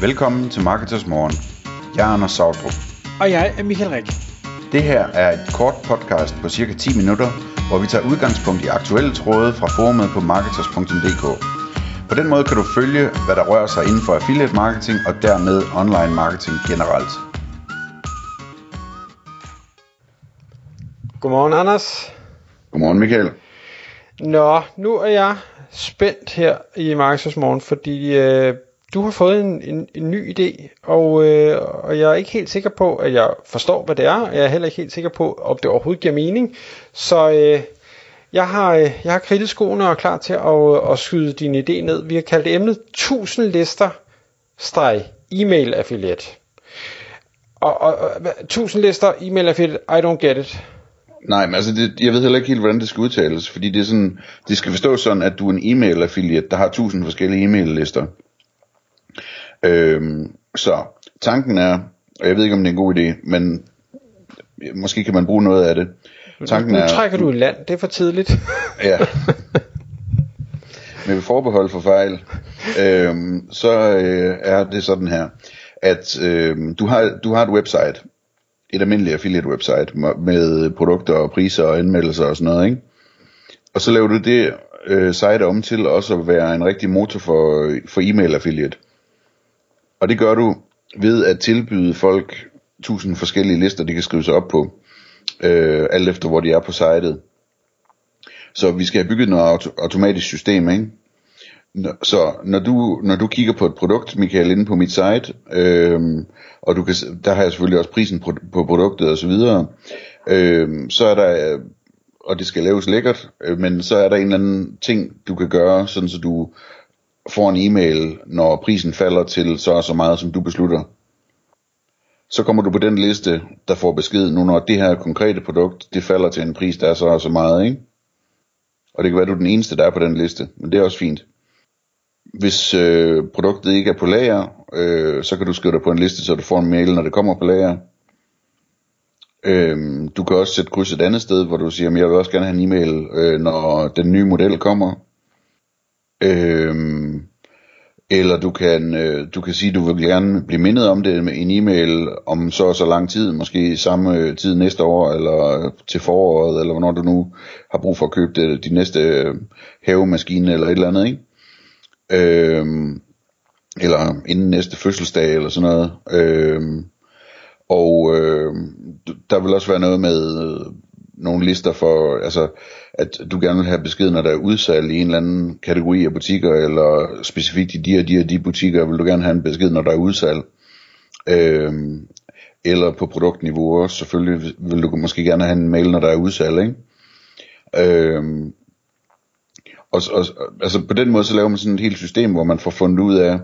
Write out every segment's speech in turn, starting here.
Velkommen til Marketers Morgen. Jeg er Anders Sautrup. Og jeg er Michael Rik. Det her er et kort podcast på cirka 10 minutter, hvor vi tager udgangspunkt i aktuelle tråde fra forumet på marketers.dk. På den måde kan du følge, hvad der rører sig inden for affiliate marketing og dermed online marketing generelt. Godmorgen, Anders. Godmorgen Michael. Nå, nu er jeg spændt her i Marketers Morgen, fordi øh, du har fået en, en, en ny idé, og, øh, og jeg er ikke helt sikker på, at jeg forstår, hvad det er, og jeg er heller ikke helt sikker på, om det overhovedet giver mening. Så øh, jeg har, øh, jeg har kridtet skoene og er klar til at, øh, at skyde din idé ned. Vi har kaldt emnet 1000 lister streg e-mail affiliate. Og, og, og 1000 lister e-mail affiliate, I don't get it. Nej, men altså, det, jeg ved heller ikke helt, hvordan det skal udtales, fordi det er sådan, det skal forstås sådan, at du er en e-mail affiliate, der har 1000 forskellige e-mail lister. Øhm, så tanken er, og jeg ved ikke om det er en god idé, men måske kan man bruge noget af det. Tanken nu, nu trækker du i land, det er for tidligt. ja. Med forbehold for fejl, øhm, så øh, er det sådan her, at øh, du, har, du har et website, et almindeligt affiliate website med produkter og priser og anmeldelser og sådan noget, ikke? Og så laver du det øh, site om til også at være en rigtig motor for, for e-mail affiliate. Og det gør du ved at tilbyde folk tusind forskellige lister, de kan skrive sig op på, øh, alt efter hvor de er på sitet. Så vi skal have bygget noget auto- automatisk system, ikke? Så når du, når du kigger på et produkt, Michael, inde på mit site, øh, og du kan, der har jeg selvfølgelig også prisen på, på produktet og så videre, øh, så er der, og det skal laves lækkert, øh, men så er der en eller anden ting, du kan gøre, sådan så du får en e-mail, når prisen falder til så og så meget, som du beslutter. Så kommer du på den liste, der får besked nu, når det her konkrete produkt, det falder til en pris, der er så og så meget, ikke? Og det kan være, at du er den eneste, der er på den liste, men det er også fint. Hvis øh, produktet ikke er på lager, øh, så kan du skrive dig på en liste, så du får en mail, når det kommer på lager. Øh, du kan også sætte kryds et andet sted, hvor du siger, at jeg vil også gerne have en e-mail, øh, når den nye model kommer. Øh, eller du kan, øh, du kan sige, at du vil gerne blive mindet om det med en e-mail om så og så lang tid, måske samme øh, tid næste år, eller øh, til foråret, eller hvornår du nu har brug for at købe det, din næste øh, havemaskine, eller et eller andet, ikke? Øhm, eller inden næste fødselsdag, eller sådan noget. Øhm, og øh, der vil også være noget med øh, nogle lister for, altså, at du gerne vil have besked, når der er udsalg i en eller anden kategori af butikker, eller specifikt i de og de og de butikker, vil du gerne have en besked, når der er udsalg. Øhm, eller på produktniveau også, selvfølgelig vil du måske gerne have en mail, når der er udsalg, ikke? Øhm, og, og, altså på den måde, så laver man sådan et helt system, hvor man får fundet ud af,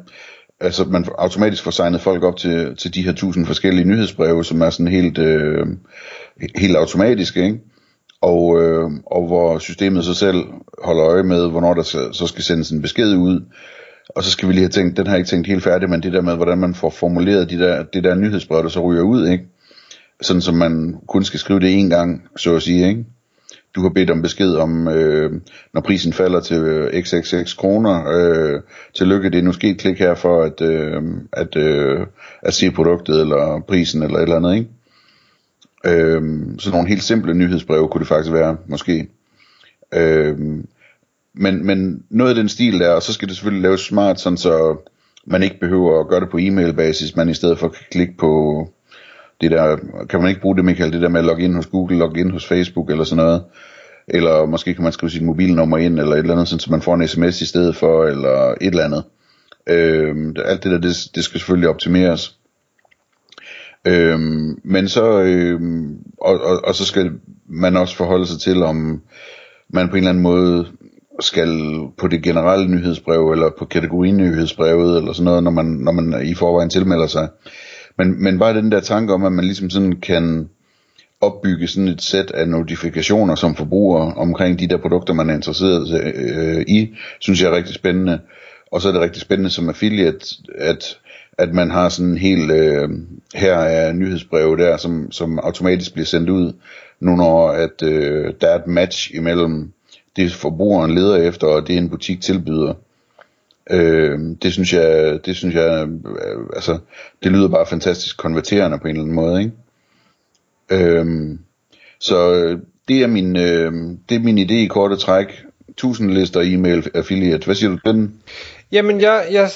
altså man automatisk får signet folk op til, til de her tusind forskellige nyhedsbreve, som er sådan helt, øh, helt automatisk, ikke? Og, øh, og hvor systemet så selv holder øje med, hvornår der så skal sendes en besked ud. Og så skal vi lige have tænkt, den har jeg ikke tænkt helt færdig, men det der med, hvordan man får formuleret de der, det der nyhedsbrev, der så ryger ud, ikke? Sådan som man kun skal skrive det en gang, så at sige, ikke? Du har bedt om besked om, øh, når prisen falder til xxx kroner, øh, tillykke, det er nu sket klik her for at, øh, at, øh, at se produktet, eller prisen, eller et eller andet, ikke? Øhm, så nogle helt simple nyhedsbreve kunne det faktisk være, måske. Øhm, men, men noget af den stil der, og så skal det selvfølgelig laves smart, sådan så man ikke behøver at gøre det på e-mail basis, man i stedet for kan klikke på det der, kan man ikke bruge det, Michael, det der med at logge ind hos Google, logge ind hos Facebook eller sådan noget. Eller måske kan man skrive sit mobilnummer ind, eller et eller andet, sådan, så man får en sms i stedet for, eller et eller andet. Øhm, alt det der, det, det skal selvfølgelig optimeres. Øhm, men så, øhm, og, og, og så skal man også forholde sig til, om man på en eller anden måde skal på det generelle nyhedsbrev, eller på kategorinyhedsbrevet, eller sådan noget, når man, når man i forvejen tilmelder sig. Men, men bare den der tanke om, at man ligesom sådan kan opbygge sådan et sæt af notifikationer som forbruger omkring de der produkter, man er interesseret øh, i, synes jeg er rigtig spændende. Og så er det rigtig spændende som affiliate, at at man har sådan en hel, øh, her er nyhedsbreve der, som, som automatisk bliver sendt ud, nu når at, øh, der er et match imellem det forbrugeren leder efter, og det en butik tilbyder. Øh, det synes jeg, det synes jeg, øh, altså, det lyder bare fantastisk konverterende på en eller anden måde, ikke? Øh, så øh, det er min, øh, det er min idé i korte træk. 1000 lister e-mail affiliate. Hvad siger du den? Jamen, jeg, jeg,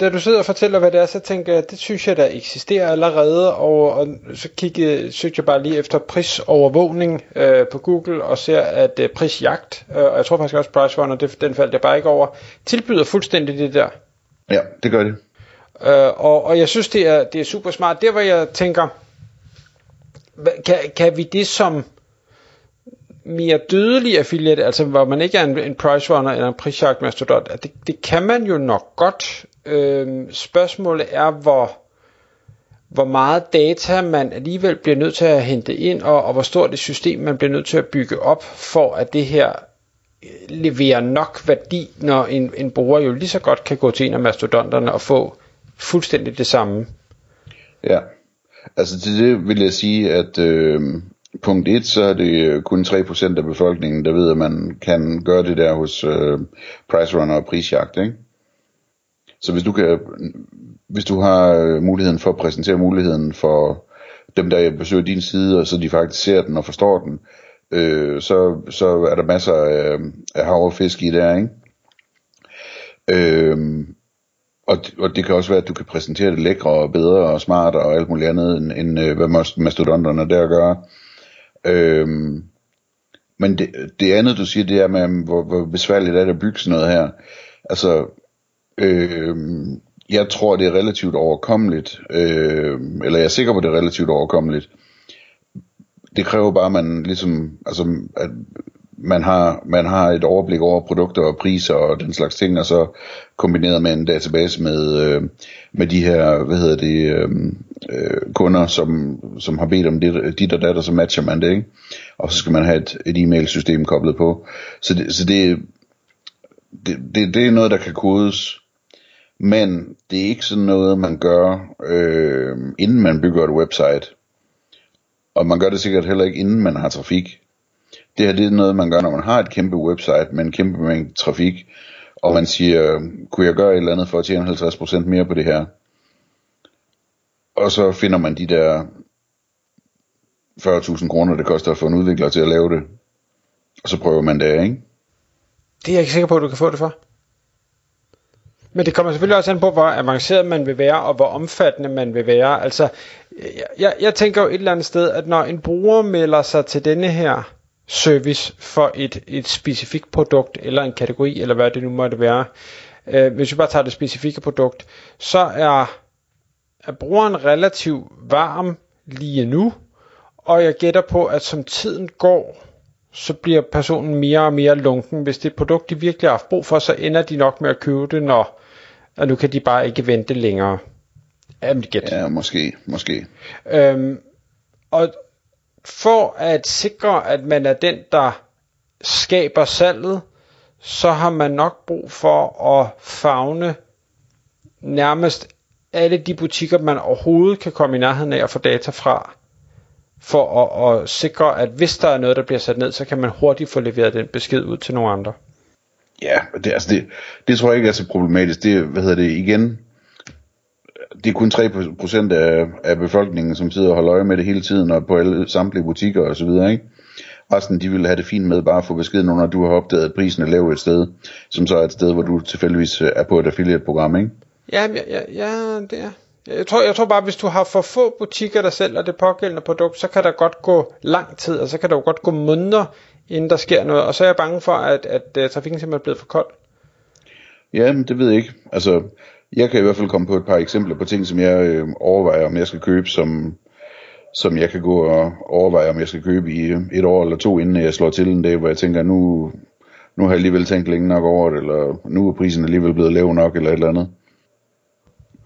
da du sidder og fortæller, hvad det er, så tænker jeg, det synes jeg, der eksisterer allerede, og, og så kiggede, søgte jeg bare lige efter prisovervågning øh, på Google, og ser, at øh, prisjagt, øh, og jeg tror faktisk også Pricerunner, det, den faldt jeg bare ikke over, tilbyder fuldstændig det der. Ja, det gør det. Øh, og, og jeg synes, det er, det er super smart. Der, hvor jeg tænker, kan, kan vi det som mere dødelig affiliate, altså hvor man ikke er en, en price runner eller en prisjagt mastodont, det, det kan man jo nok godt. Øhm, spørgsmålet er, hvor, hvor meget data man alligevel bliver nødt til at hente ind, og, og hvor stort et system man bliver nødt til at bygge op, for at det her øh, leverer nok værdi, når en, en bruger jo lige så godt kan gå til en af mastodonterne og få fuldstændig det samme. Ja, altså til det vil jeg sige, at øh, punkt 1, så er det øh, kun 3% af befolkningen, der ved, at man kan gøre det der hos øh, Price Runner og prisjagt, ikke? Så hvis du kan, hvis du har øh, muligheden for at præsentere muligheden for dem, der besøger din side, og så de faktisk ser den og forstår den, øh, så, så er der masser af, øh, af havrfisk i der, ikke? Øh, og, og det kan også være, at du kan præsentere det lækre og bedre og smartere og alt muligt andet, end, end hvad mastodonterne der gør. Øhm, men det, det andet du siger, det er med, hvor, hvor besværligt er det at bygge sådan noget her. Altså, øhm, jeg tror det er relativt overkommeligt, øhm, eller jeg er sikker på det er relativt overkommeligt. Det kræver bare, at man ligesom, altså, at man har, man har et overblik over produkter og priser og den slags ting, og så kombineret med en database med, øh, med de her, hvad hedder det, øh, øh, kunder, som, som har bedt om dit, dit og datter, så matcher man det, ikke? Og så skal man have et, et e-mail-system koblet på. Så det, så det, det, det, det er noget, der kan kodes, men det er ikke sådan noget, man gør, øh, inden man bygger et website. Og man gør det sikkert heller ikke, inden man har trafik. Det her det er noget, man gør, når man har et kæmpe website med en kæmpe mængde trafik, og man siger, kunne jeg gøre et eller andet for at tjene 50% mere på det her? Og så finder man de der 40.000 kroner, det koster at få en udvikler til at lave det. Og så prøver man det, ikke? Det er jeg ikke sikker på, at du kan få det for. Men det kommer selvfølgelig også an på, hvor avanceret man vil være, og hvor omfattende man vil være. Altså, jeg, jeg tænker jo et eller andet sted, at når en bruger melder sig til denne her service for et, et specifikt produkt, eller en kategori, eller hvad det nu måtte være, øh, hvis vi bare tager det specifikke produkt, så er, er brugeren relativt varm lige nu, og jeg gætter på, at som tiden går, så bliver personen mere og mere lunken. Hvis det er et produkt, de virkelig har haft brug for, så ender de nok med at købe det, når og nu kan de bare ikke vente længere. Gæt. Ja, måske, måske. Øhm, og for at sikre, at man er den, der skaber salget, så har man nok brug for at fagne nærmest alle de butikker, man overhovedet kan komme i nærheden af at få data fra, for at, at sikre, at hvis der er noget, der bliver sat ned, så kan man hurtigt få leveret den besked ud til nogle andre. Ja, det, altså det, det tror jeg ikke er så problematisk. Det, hvad hedder det, igen, det er kun 3% af, af befolkningen, som sidder og holder øje med det hele tiden, og på alle samtlige butikker og så videre, ikke? Resten, de ville have det fint med bare at få besked, når du har opdaget, at prisen er lav et sted, som så er et sted, hvor du tilfældigvis er på et affiliate-program, ikke? Ja, ja, ja, det er. Jeg tror, jeg tror bare, hvis du har for få butikker, der sælger det pågældende produkt, så kan der godt gå lang tid, og så kan der jo godt gå måneder, inden der sker noget. Og så er jeg bange for, at, at, at trafikken simpelthen er blevet for kold. Ja, men det ved jeg ikke. Altså, jeg kan i hvert fald komme på et par eksempler på ting, som jeg øh, overvejer, om jeg skal købe, som, som jeg kan gå og overveje, om jeg skal købe i et år eller to, inden jeg slår til en dag, hvor jeg tænker, nu, nu har jeg alligevel tænkt længe nok over det, eller nu er prisen alligevel blevet lav nok, eller et eller andet.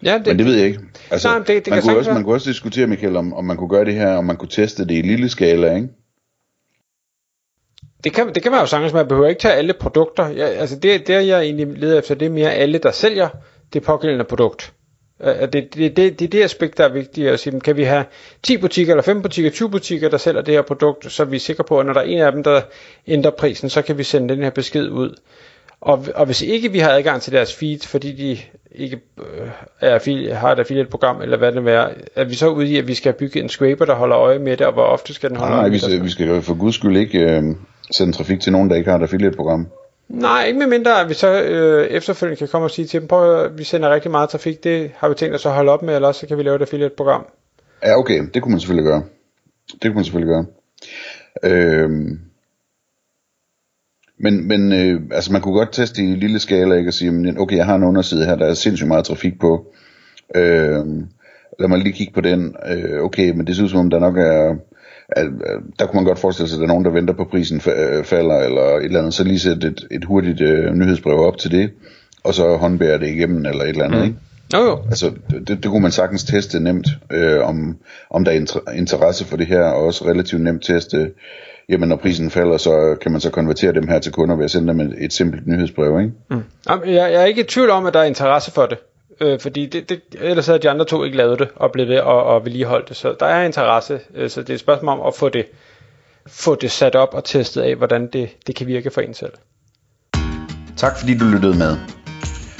Ja, det, Men det ved jeg ikke. Altså, nej, det, det man, kunne også, man kunne også diskutere, Michael, om, om man kunne gøre det her, om man kunne teste det i lille skala, ikke? Det kan, det kan man jo sagtens, man behøver ikke tage alle produkter. Ja, altså det, det jeg egentlig leder efter, det er mere alle, der sælger det pågældende produkt. Det, det, det, det, det er det aspekt, der er vigtigt at sige, kan vi have 10 butikker, eller 5 butikker, 20 butikker, der sælger det her produkt, så er vi sikre på, at når der er en af dem, der ændrer prisen, så kan vi sende den her besked ud. Og, og hvis ikke vi har adgang til deres feed, fordi de ikke øh, er, har et affiliate-program, eller hvad det er, er vi så ude i, at vi skal bygge en scraper, der holder øje med det, og hvor ofte skal den holde nej, øje med det? Nej, vi skal jo for guds skyld ikke øh, sende trafik til nogen, der ikke har et affiliate-program. Nej, ikke med mindre, at vi så øh, efterfølgende kan komme og sige til dem, prøv at vi sender rigtig meget trafik, det har vi tænkt os at holde op med, eller så kan vi lave et affiliate-program. Ja, okay, det kunne man selvfølgelig gøre. Det kunne man selvfølgelig gøre. Øh, men, men øh, altså man kunne godt teste i lille skala, ikke, og sige, okay, jeg har en underside her, der er sindssygt meget trafik på. Øh, lad mig lige kigge på den. Øh, okay, men det synes som om, der nok er, at, at, der kunne man godt forestille sig, at der er nogen, der venter på, prisen øh, falder, eller et eller andet. Så lige sætte et, et hurtigt øh, nyhedsbrev op til det, og så håndbære det igennem, eller et eller andet, mm. ikke? Jo, jo. Altså, det, det kunne man sagtens teste nemt, øh, om, om der er interesse for det her, og også relativt nemt teste, jamen når prisen falder, så kan man så konvertere dem her til kunder ved at sende dem et, et simpelt nyhedsbrev, ikke? Mm. Jeg, jeg er ikke i tvivl om, at der er interesse for det, øh, fordi det, det, ellers havde de andre to ikke lavet det, og blevet ved og, og vedligeholdt det, så der er interesse, øh, så det er et spørgsmål om at få det, få det sat op og testet af, hvordan det, det kan virke for en selv. Tak fordi du lyttede med.